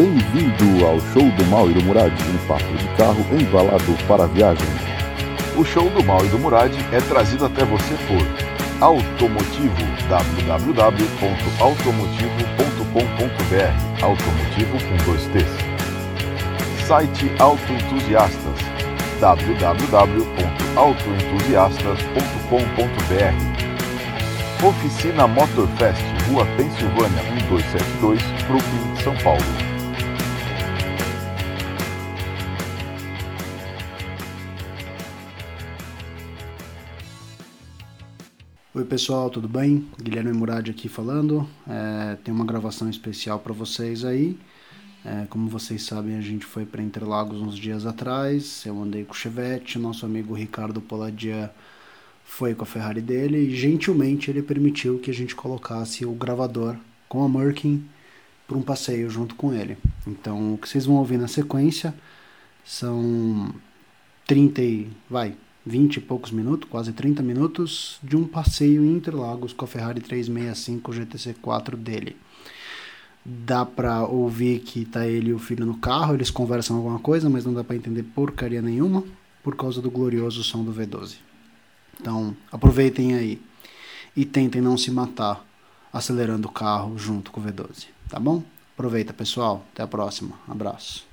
Bem-vindo ao show do Mal e do Murad, um papo de carro embalado para a viagem. O show do Mal e do Murad é trazido até você por Automotivo www.automotivo.com.br Automotivo com dois T's. Site Autoentusiastas www.autoentusiastas.com.br Oficina Motorfest, Rua Pensilvânia 1272, Brooklyn, São Paulo. Oi pessoal, tudo bem? Guilherme Murad aqui falando. É, tem uma gravação especial para vocês aí. É, como vocês sabem, a gente foi para Interlagos uns dias atrás. Eu andei com o Chevette, nosso amigo Ricardo Poladia foi com a Ferrari dele e gentilmente ele permitiu que a gente colocasse o gravador com a Merkin para um passeio junto com ele. Então, o que vocês vão ouvir na sequência são 30 e, vai, 20 e poucos minutos, quase 30 minutos, de um passeio em Interlagos com a Ferrari 365 GTC4 dele. Dá pra ouvir que tá ele e o filho no carro, eles conversam alguma coisa, mas não dá para entender porcaria nenhuma por causa do glorioso som do V12. Então, aproveitem aí e tentem não se matar acelerando o carro junto com o V12, tá bom? Aproveita, pessoal. Até a próxima. Abraço.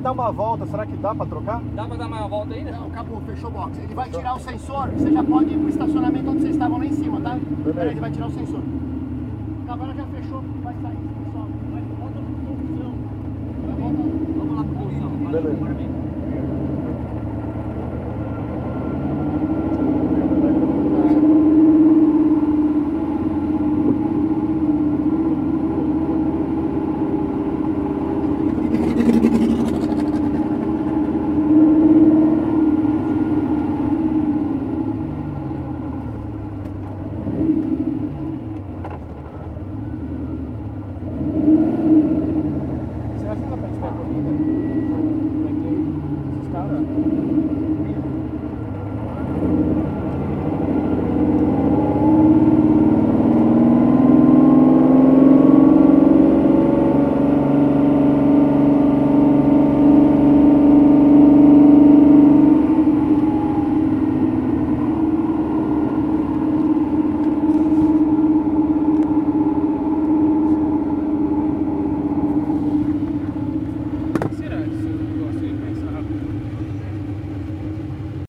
Quer dar uma volta, será que dá pra trocar? Dá pra dar mais uma volta aí, né? Não, acabou, fechou o box. Ele vai tirar o sensor, você já pode ir pro estacionamento onde vocês estavam lá em cima, tá? Peraí, ele vai tirar o sensor. Agora já fechou, vai sair,